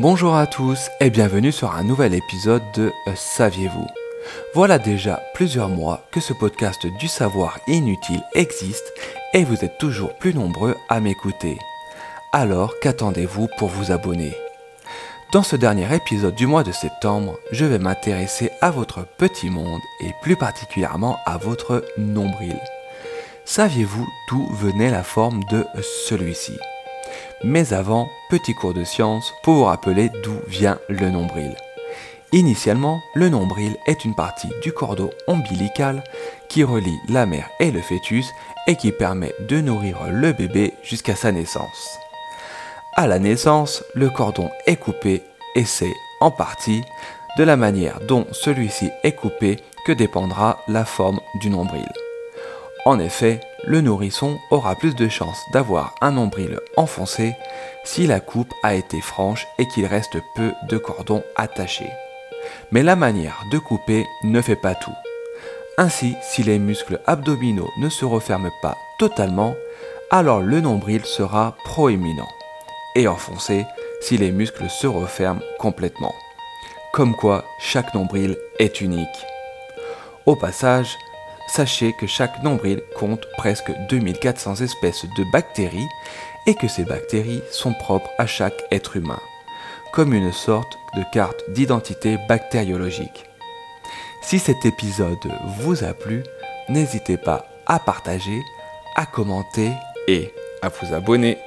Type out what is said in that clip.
Bonjour à tous et bienvenue sur un nouvel épisode de euh, Saviez-vous? Voilà déjà plusieurs mois que ce podcast du savoir inutile existe et vous êtes toujours plus nombreux à m'écouter. Alors qu'attendez-vous pour vous abonner? Dans ce dernier épisode du mois de septembre, je vais m'intéresser à votre petit monde et plus particulièrement à votre nombril. Saviez-vous d'où venait la forme de celui-ci? Mais avant, petit cours de science pour vous rappeler d'où vient le nombril. Initialement, le nombril est une partie du cordon ombilical qui relie la mère et le fœtus et qui permet de nourrir le bébé jusqu'à sa naissance. À la naissance, le cordon est coupé et c'est en partie de la manière dont celui-ci est coupé que dépendra la forme du nombril. En effet, le nourrisson aura plus de chances d'avoir un nombril enfoncé si la coupe a été franche et qu'il reste peu de cordon attaché. Mais la manière de couper ne fait pas tout. Ainsi, si les muscles abdominaux ne se referment pas totalement, alors le nombril sera proéminent et enfoncé si les muscles se referment complètement. Comme quoi, chaque nombril est unique. Au passage, sachez que chaque nombril compte presque 2400 espèces de bactéries et que ces bactéries sont propres à chaque être humain, comme une sorte de carte d'identité bactériologique. Si cet épisode vous a plu, n'hésitez pas à partager, à commenter et à vous abonner.